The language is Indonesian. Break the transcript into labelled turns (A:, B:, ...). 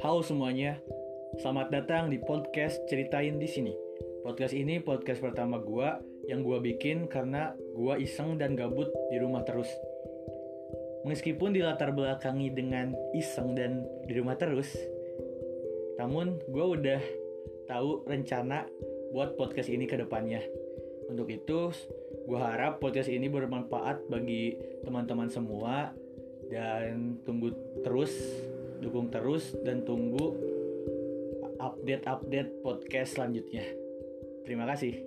A: Halo semuanya, selamat datang di podcast Ceritain di sini. Podcast ini podcast pertama gua yang gua bikin karena gua iseng dan gabut di rumah terus. Meskipun dilatar belakangi dengan iseng dan di rumah terus, namun gua udah tahu rencana buat podcast ini ke depannya. Untuk itu, gue harap podcast ini bermanfaat bagi teman-teman semua dan tunggu terus dukung terus dan tunggu update-update podcast selanjutnya. Terima kasih